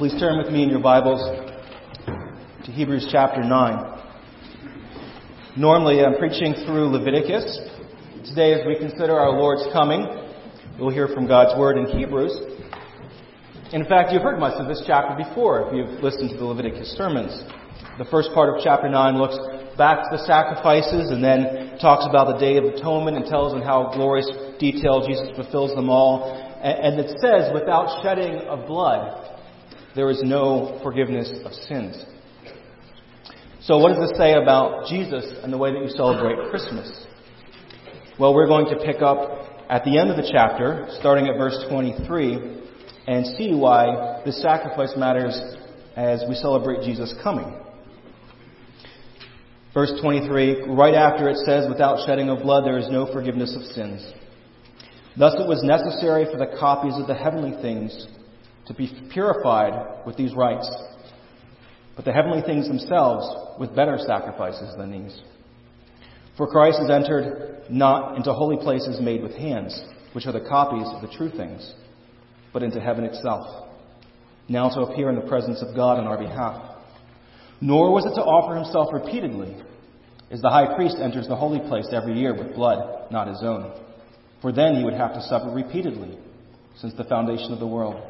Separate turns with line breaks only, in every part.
Please turn with me in your Bibles to Hebrews chapter 9. Normally I'm preaching through Leviticus. Today, as we consider our Lord's coming, we'll hear from God's Word in Hebrews. In fact, you've heard much of this chapter before if you've listened to the Leviticus sermons. The first part of chapter 9 looks back to the sacrifices and then talks about the Day of Atonement and tells in how glorious detail Jesus fulfills them all. And it says, without shedding of blood, there is no forgiveness of sins. So, what does this say about Jesus and the way that you celebrate Christmas? Well, we're going to pick up at the end of the chapter, starting at verse 23, and see why this sacrifice matters as we celebrate Jesus' coming. Verse 23, right after it says, Without shedding of blood, there is no forgiveness of sins. Thus it was necessary for the copies of the heavenly things to be purified with these rites, but the heavenly things themselves with better sacrifices than these. For Christ has entered not into holy places made with hands, which are the copies of the true things, but into heaven itself, now to appear in the presence of God on our behalf. Nor was it to offer himself repeatedly, as the high priest enters the holy place every year with blood, not his own. For then he would have to suffer repeatedly, since the foundation of the world.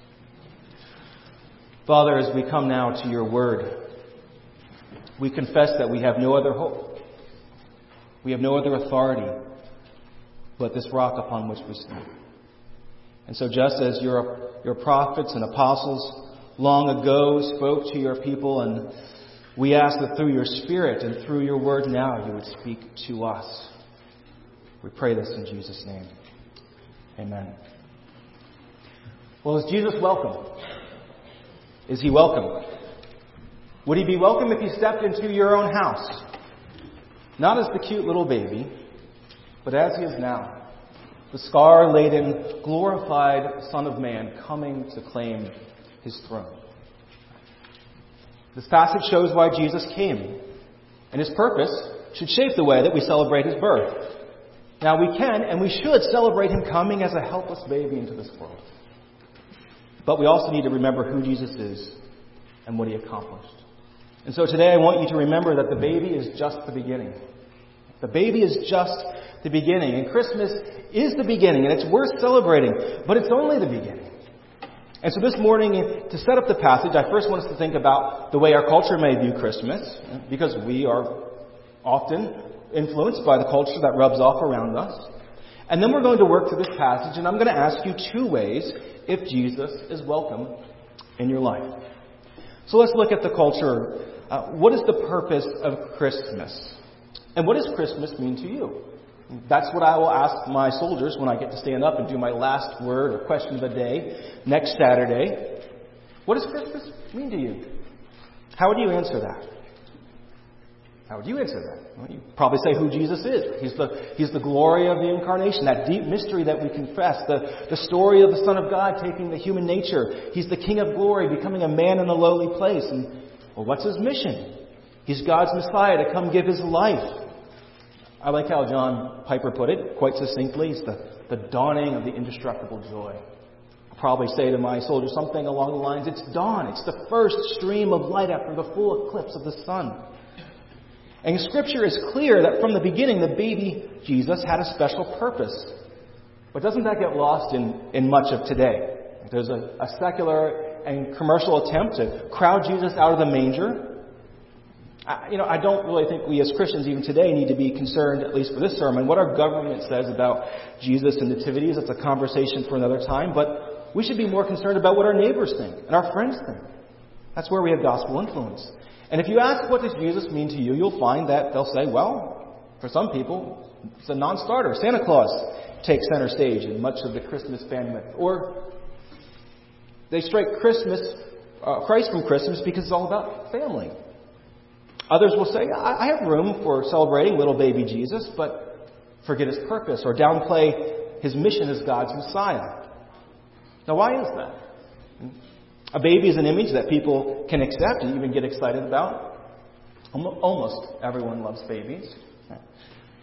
Father, as we come now to your word, we confess that we have no other hope. We have no other authority but this rock upon which we stand. And so, just as your, your prophets and apostles long ago spoke to your people, and we ask that through your Spirit and through your word now you would speak to us. We pray this in Jesus' name. Amen. Well, is Jesus welcome? Is he welcome? Would he be welcome if he stepped into your own house? Not as the cute little baby, but as he is now, the scar laden, glorified Son of Man coming to claim his throne. This passage shows why Jesus came, and his purpose should shape the way that we celebrate his birth. Now, we can and we should celebrate him coming as a helpless baby into this world. But we also need to remember who Jesus is and what he accomplished. And so today I want you to remember that the baby is just the beginning. The baby is just the beginning. And Christmas is the beginning, and it's worth celebrating, but it's only the beginning. And so this morning, to set up the passage, I first want us to think about the way our culture may view Christmas, because we are often influenced by the culture that rubs off around us. And then we're going to work through this passage, and I'm going to ask you two ways if Jesus is welcome in your life. So let's look at the culture. Uh, what is the purpose of Christmas? And what does Christmas mean to you? That's what I will ask my soldiers when I get to stand up and do my last word or question of the day next Saturday. What does Christmas mean to you? How would you answer that? How would you answer that? Well, you probably say who Jesus is. He's the, he's the glory of the incarnation, that deep mystery that we confess, the, the story of the Son of God taking the human nature. He's the King of glory, becoming a man in a lowly place. And, well, what's his mission? He's God's Messiah to come give his life. I like how John Piper put it quite succinctly. It's the, the dawning of the indestructible joy. I'll probably say to my soldiers something along the lines, it's dawn. It's the first stream of light after the full eclipse of the sun. And Scripture is clear that from the beginning, the baby Jesus had a special purpose. But doesn't that get lost in, in much of today? There's a, a secular and commercial attempt to crowd Jesus out of the manger. I, you know, I don't really think we as Christians even today need to be concerned, at least for this sermon, what our government says about Jesus and nativities. That's a conversation for another time. But we should be more concerned about what our neighbors think and our friends think. That's where we have gospel influence. And if you ask what does Jesus mean to you, you'll find that they'll say, well, for some people, it's a non-starter. Santa Claus takes center stage in much of the Christmas bandwidth. Or they strike Christmas uh, Christ from Christmas because it's all about family. Others will say, I have room for celebrating little baby Jesus, but forget his purpose or downplay his mission as God's Messiah. Now, why is that? A baby is an image that people can accept and even get excited about. Almost everyone loves babies.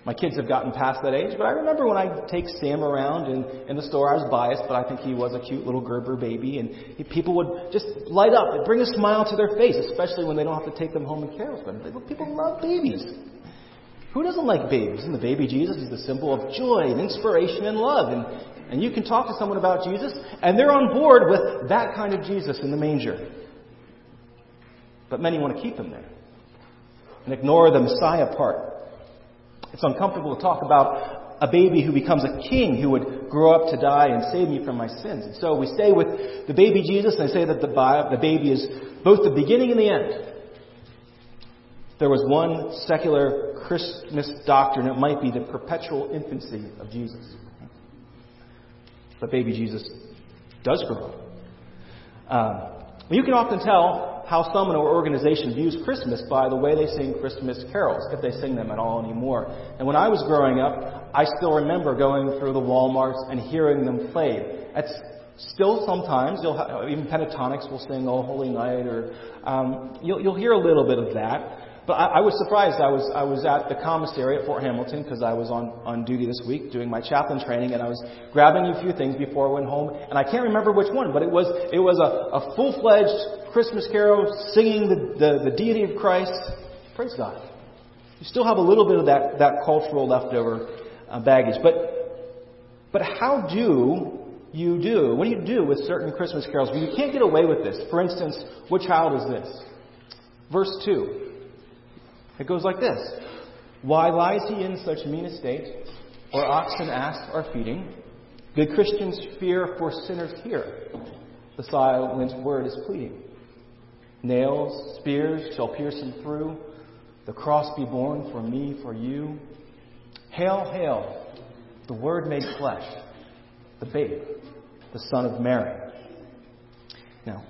My kids have gotten past that age, but I remember when I take Sam around in, in the store, I was biased, but I think he was a cute little Gerber baby, and he, people would just light up and bring a smile to their face, especially when they don't have to take them home and care for them. People love babies. Who doesn't like babies? And the baby Jesus is the symbol of joy and inspiration and love. And, and you can talk to someone about Jesus, and they're on board with that kind of Jesus in the manger. But many want to keep him there and ignore the Messiah part. It's uncomfortable to talk about a baby who becomes a king who would grow up to die and save me from my sins. And so we stay with the baby Jesus and say that the, the baby is both the beginning and the end. There was one secular Christmas doctrine, it might be the perpetual infancy of Jesus. But baby Jesus does grow. Um, you can often tell how someone or organization views Christmas by the way they sing Christmas carols, if they sing them at all anymore. And when I was growing up, I still remember going through the Walmarts and hearing them played. That's still sometimes you'll have, even Pentatonix will sing "Oh Holy Night," or um, you'll, you'll hear a little bit of that. But I, I was surprised. I was I was at the commissary at Fort Hamilton because I was on on duty this week doing my chaplain training, and I was grabbing a few things before I went home, and I can't remember which one, but it was it was a, a full fledged Christmas carol singing the, the the deity of Christ. Praise God. You still have a little bit of that that cultural leftover uh, baggage, but but how do you do? What do you do with certain Christmas carols? Well, you can't get away with this. For instance, what child is this? Verse 2. It goes like this Why lies he in such mean estate? Or oxen ask are feeding. Good Christians fear, for sinners here. The silent word is pleading. Nails, spears shall pierce him through. The cross be borne for me, for you. Hail, hail, the Word made flesh, the babe, the Son of Mary. Now,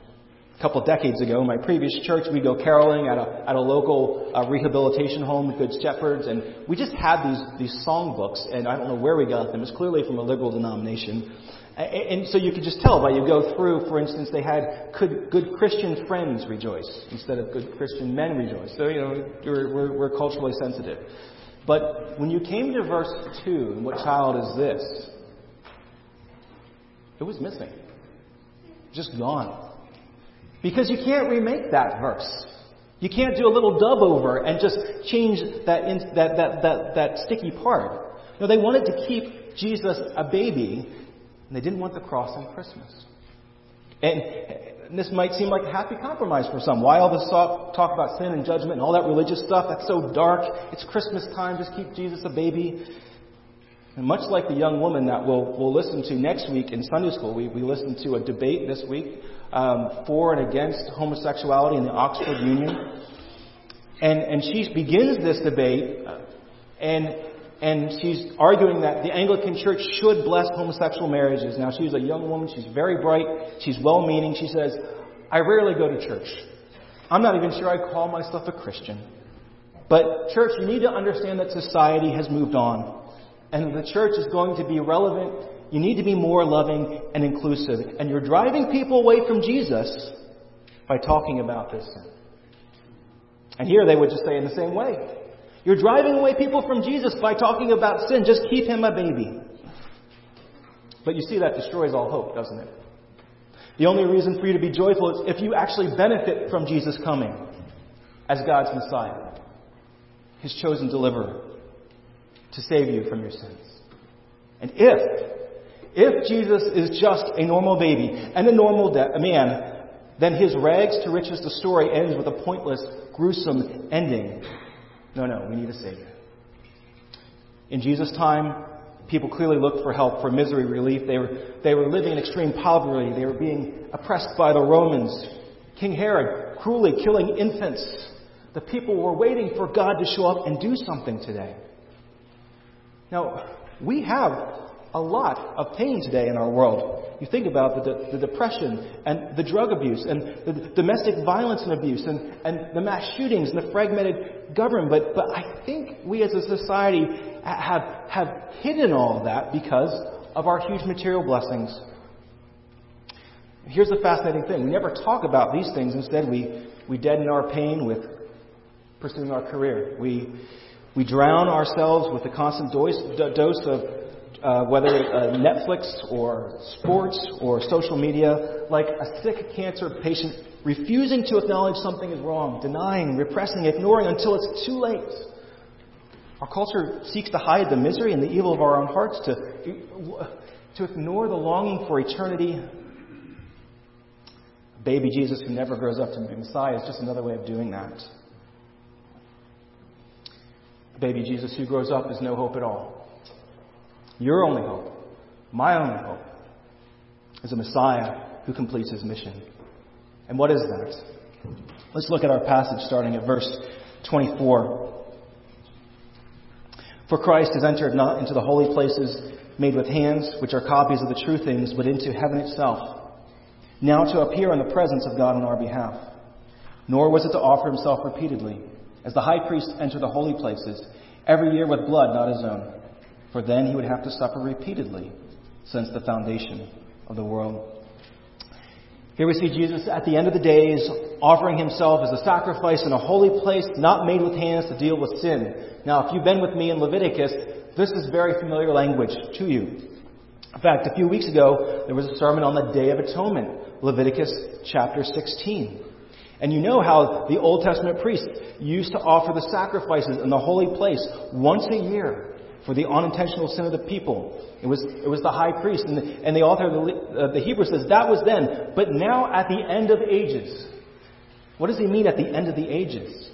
a couple decades ago, in my previous church, we'd go caroling at a, at a local uh, rehabilitation home, Good Shepherds, and we just had these, these song books, and I don't know where we got them. It's clearly from a liberal denomination. And, and so you could just tell by you go through, for instance, they had good, good Christian friends rejoice instead of good Christian men rejoice. So, you know, we're, we're, we're culturally sensitive. But when you came to verse 2, and what child is this? It was missing. Just gone. Because you can't remake that verse. You can't do a little dub over and just change that, in, that, that, that, that sticky part. No, they wanted to keep Jesus a baby, and they didn't want the cross on Christmas. And this might seem like a happy compromise for some. Why all this talk, talk about sin and judgment and all that religious stuff? That's so dark. It's Christmas time. Just keep Jesus a baby. And much like the young woman that we'll, we'll listen to next week in Sunday school, we, we listened to a debate this week um, for and against homosexuality in the Oxford Union. And, and she begins this debate, and, and she's arguing that the Anglican Church should bless homosexual marriages. Now, she's a young woman, she's very bright, she's well meaning. She says, I rarely go to church. I'm not even sure I call myself a Christian. But, church, you need to understand that society has moved on and the church is going to be relevant, you need to be more loving and inclusive. And you're driving people away from Jesus by talking about this sin. And here they would just say in the same way. You're driving away people from Jesus by talking about sin. Just keep him a baby. But you see, that destroys all hope, doesn't it? The only reason for you to be joyful is if you actually benefit from Jesus coming as God's Messiah, His chosen deliverer to save you from your sins. And if, if Jesus is just a normal baby and a normal de- man, then his rags to riches the story ends with a pointless, gruesome ending. No, no, we need a Savior. In Jesus' time, people clearly looked for help, for misery relief. They were, they were living in extreme poverty. They were being oppressed by the Romans. King Herod cruelly killing infants. The people were waiting for God to show up and do something today. Now, we have a lot of pain today in our world. You think about the, the depression and the drug abuse and the domestic violence and abuse and, and the mass shootings and the fragmented government. But, but I think we as a society have, have hidden all of that because of our huge material blessings. Here's the fascinating thing. We never talk about these things. Instead, we, we deaden our pain with pursuing our career. We, we drown ourselves with the constant dose, dose of uh, whether uh, Netflix or sports or social media, like a sick cancer patient refusing to acknowledge something is wrong, denying, repressing, ignoring until it's too late. Our culture seeks to hide the misery and the evil of our own hearts, to, to ignore the longing for eternity. Baby Jesus who never grows up to be Messiah is just another way of doing that. Baby Jesus who grows up is no hope at all. Your only hope, my only hope, is a Messiah who completes his mission. And what is that? Let's look at our passage starting at verse 24. For Christ has entered not into the holy places made with hands, which are copies of the true things, but into heaven itself, now to appear in the presence of God on our behalf. Nor was it to offer himself repeatedly, as the high priest entered the holy places, every year with blood not his own for then he would have to suffer repeatedly since the foundation of the world. Here we see Jesus at the end of the days offering himself as a sacrifice in a holy place not made with hands to deal with sin. Now, if you've been with me in Leviticus, this is very familiar language to you. In fact, a few weeks ago, there was a sermon on the Day of Atonement, Leviticus chapter 16. And you know how the Old Testament priests used to offer the sacrifices in the holy place once a year for the unintentional sin of the people. It was, it was the high priest. And the, and the author of the, uh, the Hebrew says that was then, but now at the end of ages. What does he mean at the end of the ages?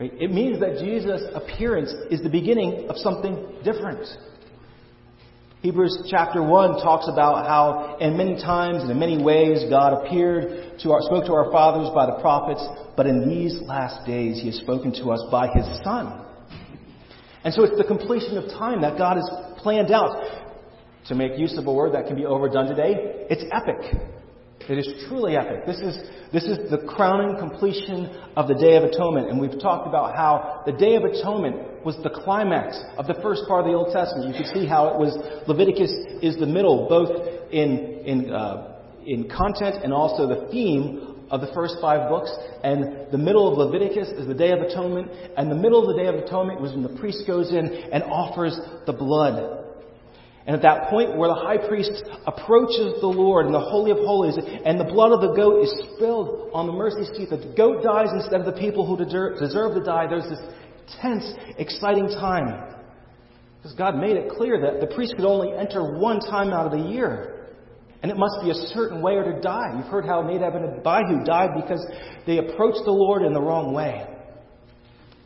Right? It means that Jesus' appearance is the beginning of something different. Hebrews chapter 1 talks about how in many times and in many ways God appeared to our, spoke to our fathers by the prophets, but in these last days he has spoken to us by his Son and so it's the completion of time that God has planned out. To make use of a word that can be overdone today, it's epic. It is truly epic. This is, this is the crowning completion of the Day of Atonement. And we've talked about how the Day of Atonement was the climax of the first part of the Old Testament. You can see how it was, Leviticus is the middle, both in, in, uh, in content and also the theme of the first five books, and the middle of Leviticus is the Day of Atonement, and the middle of the Day of Atonement was when the priest goes in and offers the blood. And at that point where the high priest approaches the Lord in the Holy of Holies, and the blood of the goat is spilled on the mercy seat, the goat dies instead of the people who deserve to die, there's this tense, exciting time. Because God made it clear that the priest could only enter one time out of the year. And it must be a certain way or to die. You've heard how Nadab and Abihu died because they approached the Lord in the wrong way.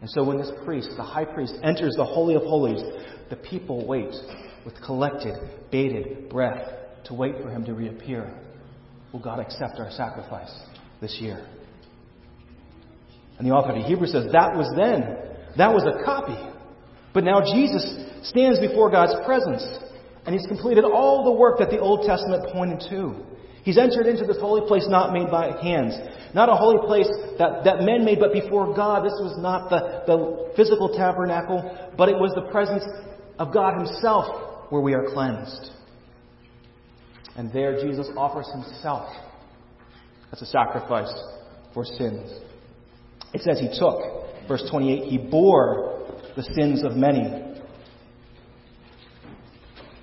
And so when this priest, the high priest, enters the Holy of Holies, the people wait with collected, bated breath to wait for him to reappear. Will God accept our sacrifice this year? And the author of Hebrews says that was then. That was a copy. But now Jesus stands before God's presence. And he's completed all the work that the Old Testament pointed to. He's entered into this holy place not made by hands. Not a holy place that, that men made, but before God. This was not the, the physical tabernacle, but it was the presence of God Himself where we are cleansed. And there Jesus offers Himself as a sacrifice for sins. It says He took, verse 28, He bore the sins of many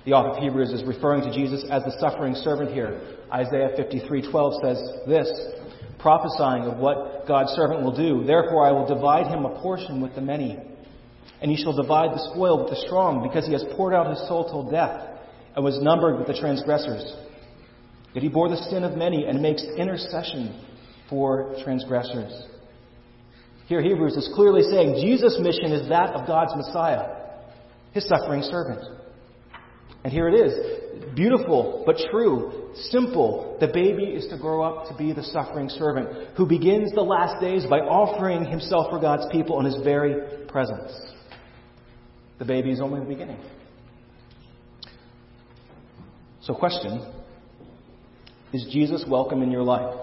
the author of Hebrews is referring to Jesus as the suffering servant here. Isaiah 53:12 says this, prophesying of what God's servant will do. Therefore I will divide him a portion with the many, and he shall divide the spoil with the strong, because he has poured out his soul till death, and was numbered with the transgressors. Yet he bore the sin of many and makes intercession for transgressors. Here Hebrews is clearly saying Jesus' mission is that of God's Messiah, his suffering servant. And here it is. Beautiful, but true. Simple. The baby is to grow up to be the suffering servant who begins the last days by offering himself for God's people in his very presence. The baby is only the beginning. So, question Is Jesus welcome in your life?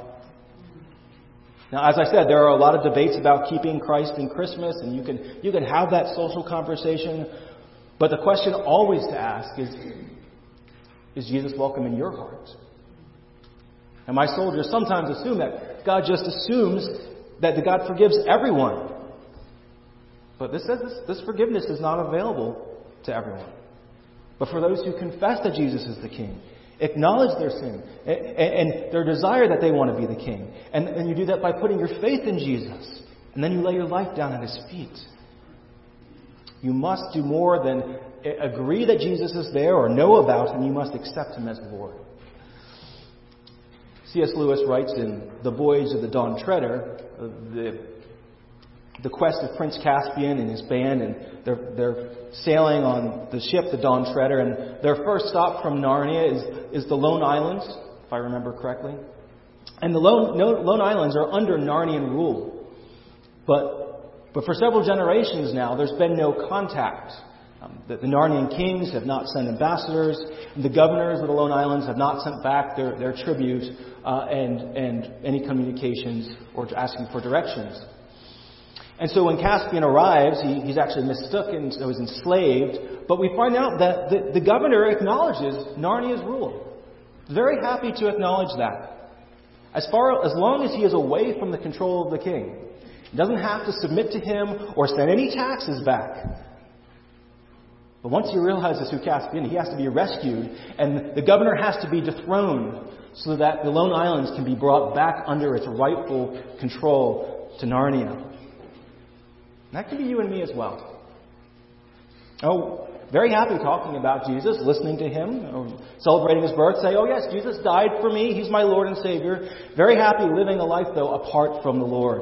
Now, as I said, there are a lot of debates about keeping Christ in Christmas, and you can, you can have that social conversation. But the question always to ask is Is Jesus welcome in your heart? And my soldiers sometimes assume that God just assumes that God forgives everyone. But this says this, this forgiveness is not available to everyone. But for those who confess that Jesus is the King, acknowledge their sin, and, their desire that they want to be the King, and, you do that by putting your faith in Jesus, and then you lay your life down at His feet. You must do more than agree that Jesus is there or know about Him, you must accept Him as Lord. C.S. Lewis writes in The Voyage of the Dawn Treader, uh, the, the quest of Prince Caspian and his band, and they're, they're sailing on the ship, the Dawn Treader, and their first stop from Narnia is, is the Lone Islands, if I remember correctly. And the Lone, no, Lone Islands are under Narnian rule. But, but for several generations now, there's been no contact um, the, the, Narnian kings have not sent ambassadors. The governors of the Lone Islands have not sent back their, their tribute uh, and, and any communications or asking for directions. And so when Caspian arrives, he, he's actually mistook and so he's enslaved. But we find out that the, the governor acknowledges Narnia's rule. Very happy to acknowledge that. As far as long as he is away from the control of the king, he doesn't have to submit to him or send any taxes back. But once he realizes who Caspian, he has to be rescued, and the governor has to be dethroned so that the Lone Islands can be brought back under its rightful control to Narnia. And that can be you and me as well. Oh, very happy talking about Jesus, listening to him, oh, celebrating his birth, say, oh yes, Jesus died for me, he's my Lord and Savior. Very happy living a life, though, apart from the Lord.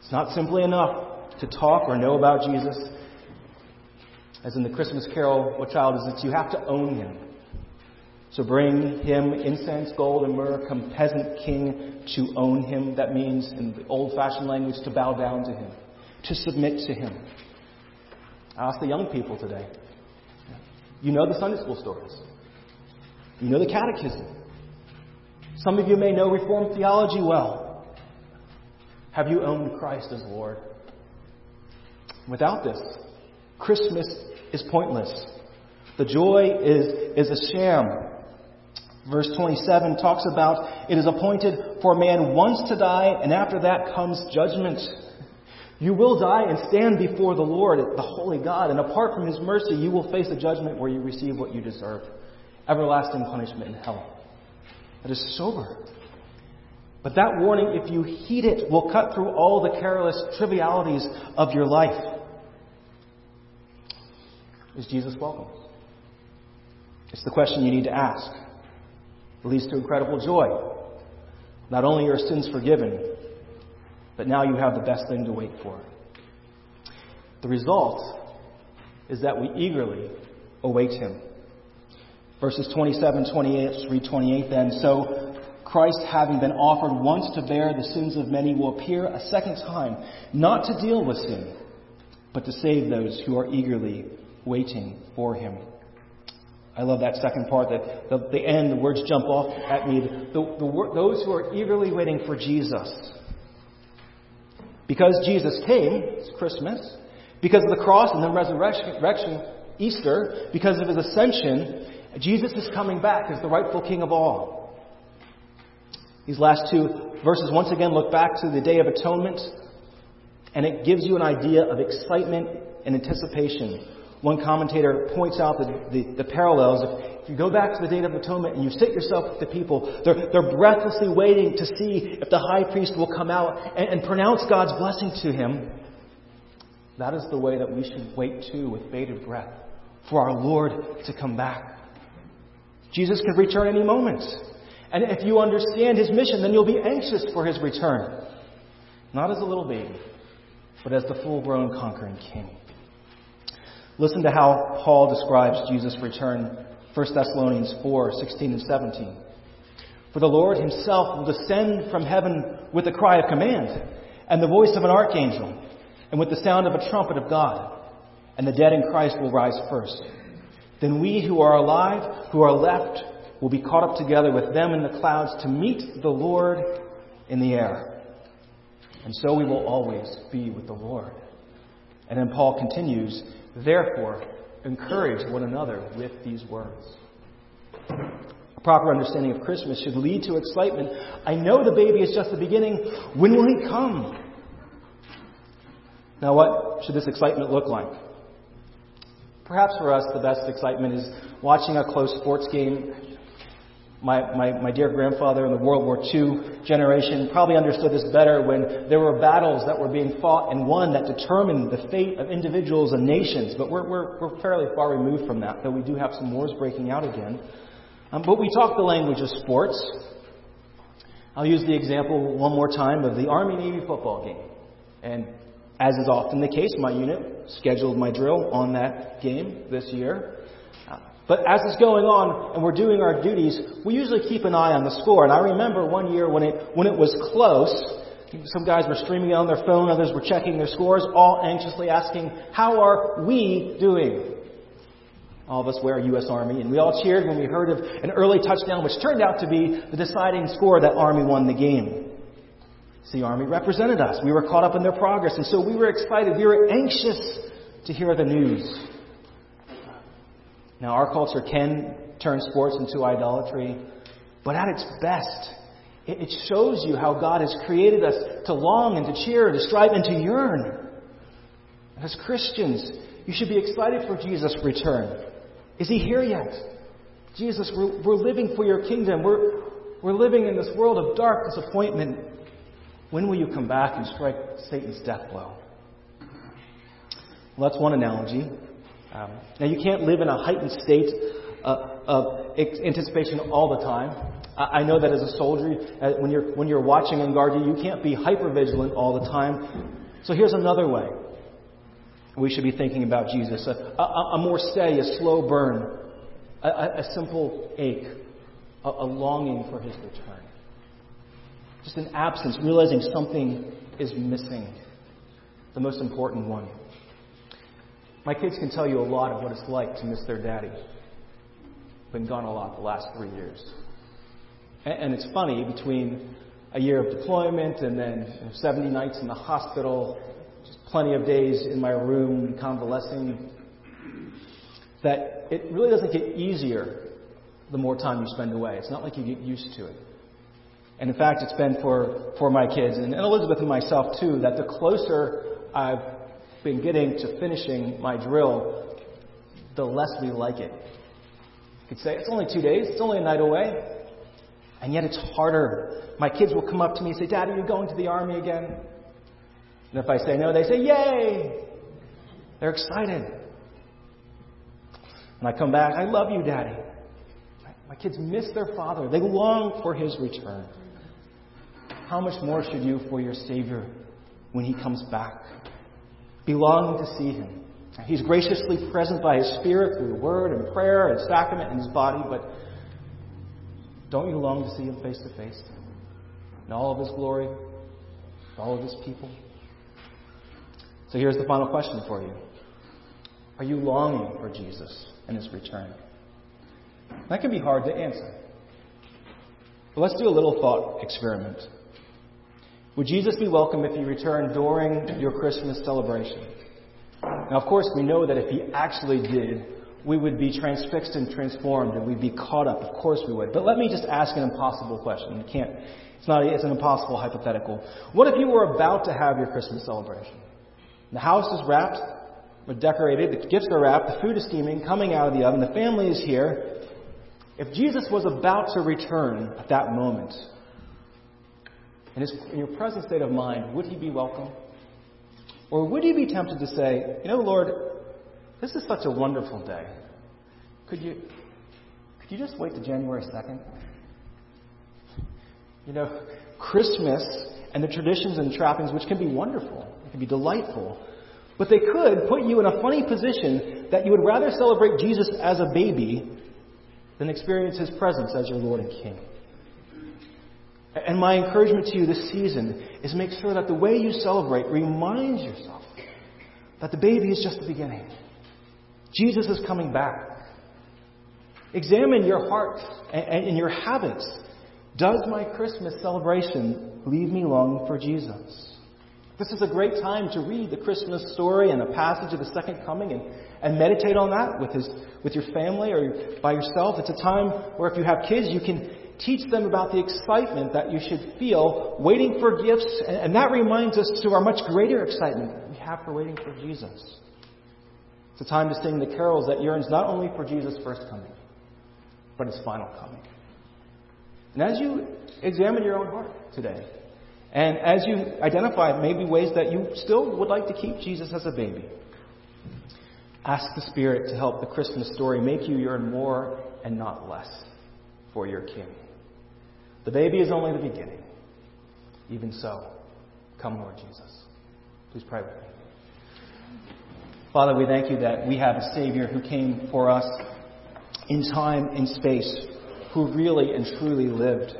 It's not simply enough to talk or know about Jesus as in the Christmas carol, what child is it? You have to own him. So bring him incense, gold, and myrrh. Come, peasant king, to own him. That means, in the old fashioned language, to bow down to him, to submit to him. I ask the young people today. You know the Sunday school stories. You know the catechism. Some of you may know Reformed theology well. Have you owned Christ as Lord? Without this, Christmas is pointless. The joy is, is a sham. Verse 27 talks about it is appointed for man once to die, and after that comes judgment. You will die and stand before the Lord, the holy God, and apart from his mercy, you will face a judgment where you receive what you deserve everlasting punishment in hell. That is sober. But that warning, if you heed it, will cut through all the careless trivialities of your life. Is Jesus welcome? It's the question you need to ask. Leads to incredible joy. Not only are sins forgiven, but now you have the best thing to wait for. The result is that we eagerly await him. Verses 27, 28, read 28 then. So Christ, having been offered once to bear the sins of many, will appear a second time, not to deal with sin, but to save those who are eagerly waiting for him. I love that second part, that the, the end, the words jump off at me. The, the, those who are eagerly waiting for Jesus. Because Jesus came, it's Christmas, because of the cross and the resurrection, Easter, because of his ascension, Jesus is coming back as the rightful King of all. These last two verses once again look back to the Day of Atonement, and it gives you an idea of excitement and anticipation one commentator points out the, the, the parallels. If, if you go back to the Day of Atonement and you sit yourself with the people, they're, they're breathlessly waiting to see if the high priest will come out and, and pronounce God's blessing to him. That is the way that we should wait too with bated breath for our Lord to come back. Jesus could return any moment. And if you understand his mission, then you'll be anxious for his return. Not as a little baby, but as the full grown conquering king. Listen to how Paul describes Jesus' return, 1 Thessalonians 4 16 and 17. For the Lord himself will descend from heaven with a cry of command, and the voice of an archangel, and with the sound of a trumpet of God, and the dead in Christ will rise first. Then we who are alive, who are left, will be caught up together with them in the clouds to meet the Lord in the air. And so we will always be with the Lord. And then Paul continues, therefore, encourage one another with these words. A proper understanding of Christmas should lead to excitement. I know the baby is just the beginning. When will he come? Now, what should this excitement look like? Perhaps for us, the best excitement is watching a close sports game. My, my, my dear grandfather in the World War II generation probably understood this better when there were battles that were being fought and won that determined the fate of individuals and nations. But we're, we're, we're fairly far removed from that, though we do have some wars breaking out again. Um, but we talk the language of sports. I'll use the example one more time of the Army Navy football game. And as is often the case, my unit scheduled my drill on that game this year. But as it's going on and we're doing our duties, we usually keep an eye on the score. And I remember one year when it, when it was close, some guys were streaming on their phone, others were checking their scores, all anxiously asking, How are we doing? All of us wear U.S. Army, and we all cheered when we heard of an early touchdown, which turned out to be the deciding score that Army won the game. See, Army represented us. We were caught up in their progress, and so we were excited. We were anxious to hear the news. Now, our culture can turn sports into idolatry, but at its best, it shows you how God has created us to long and to cheer and to strive and to yearn. As Christians, you should be excited for Jesus' return. Is he here yet? Jesus, we're, we're living for your kingdom. We're, we're living in this world of dark disappointment. When will you come back and strike Satan's death blow? Well, that's one analogy. Um, now, you can't live in a heightened state uh, of anticipation all the time. I, I know that as a soldier, uh, when, you're, when you're watching and guarding, you can't be hyper vigilant all the time. So here's another way we should be thinking about Jesus a, a, a more steady, a slow burn, a, a simple ache, a longing for his return. Just an absence, realizing something is missing. The most important one. My kids can tell you a lot of what it's like to miss their daddy. Been gone a lot the last three years. And it's funny, between a year of deployment and then 70 nights in the hospital, just plenty of days in my room convalescing, that it really doesn't get easier the more time you spend away. It's not like you get used to it. And in fact, it's been for, for my kids and Elizabeth and myself too, that the closer I've been getting to finishing my drill, the less we like it. You could say, it's only two days, it's only a night away. And yet it's harder. My kids will come up to me and say, Dad, are you going to the army again? And if I say no, they say, Yay! They're excited. And I come back, I love you, Daddy. My kids miss their father. They long for his return how much more should you for your Savior when He comes back? Be longing to see Him. He's graciously present by His Spirit through Word and prayer and sacrament in His body, but don't you long to see Him face to face? In all of His glory, all of His people? So here's the final question for you Are you longing for Jesus and His return? That can be hard to answer. But let's do a little thought experiment. Would Jesus be welcome if he returned during your Christmas celebration? Now, of course, we know that if he actually did, we would be transfixed and transformed and we'd be caught up. Of course we would. But let me just ask an impossible question. You can't, it's not, it's an impossible hypothetical. What if you were about to have your Christmas celebration? The house is wrapped, or decorated, the gifts are wrapped, the food is steaming, coming out of the oven, the family is here. If Jesus was about to return at that moment, in, his, in your present state of mind, would he be welcome? Or would you be tempted to say, you know, Lord, this is such a wonderful day. Could you, could you just wait to January 2nd? You know, Christmas and the traditions and trappings, which can be wonderful, it can be delightful, but they could put you in a funny position that you would rather celebrate Jesus as a baby than experience his presence as your Lord and King. And my encouragement to you this season is make sure that the way you celebrate reminds yourself that the baby is just the beginning. Jesus is coming back. Examine your heart and your habits. Does my Christmas celebration leave me longing for Jesus? This is a great time to read the Christmas story and the passage of the second coming and, and meditate on that with, his, with your family or by yourself. It's a time where if you have kids, you can teach them about the excitement that you should feel waiting for gifts. And, that reminds us to our much greater excitement we have for waiting for Jesus. It's a time to sing the carols that yearns not only for Jesus' first coming, but his final coming. And as you examine your own heart today, and as you identify maybe ways that you still would like to keep Jesus as a baby, ask the Spirit to help the Christmas story make you yearn more and not less for your King. The baby is only the beginning. Even so, come, Lord Jesus. Please pray with me. Father, we thank you that we have a Savior who came for us in time and space, who really and truly lived.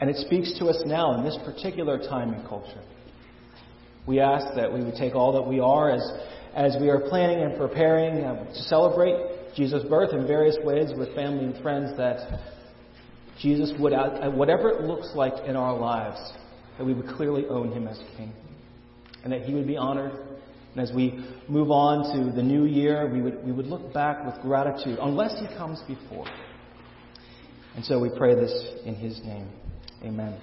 And it speaks to us now in this particular time and culture. We ask that we would take all that we are as, as we are planning and preparing uh, to celebrate Jesus' birth in various ways with family and friends, that Jesus would, uh, whatever it looks like in our lives, that we would clearly own him as King. And that he would be honored. And as we move on to the new year, we would, we would look back with gratitude, unless he comes before. And so we pray this in his name. Amen.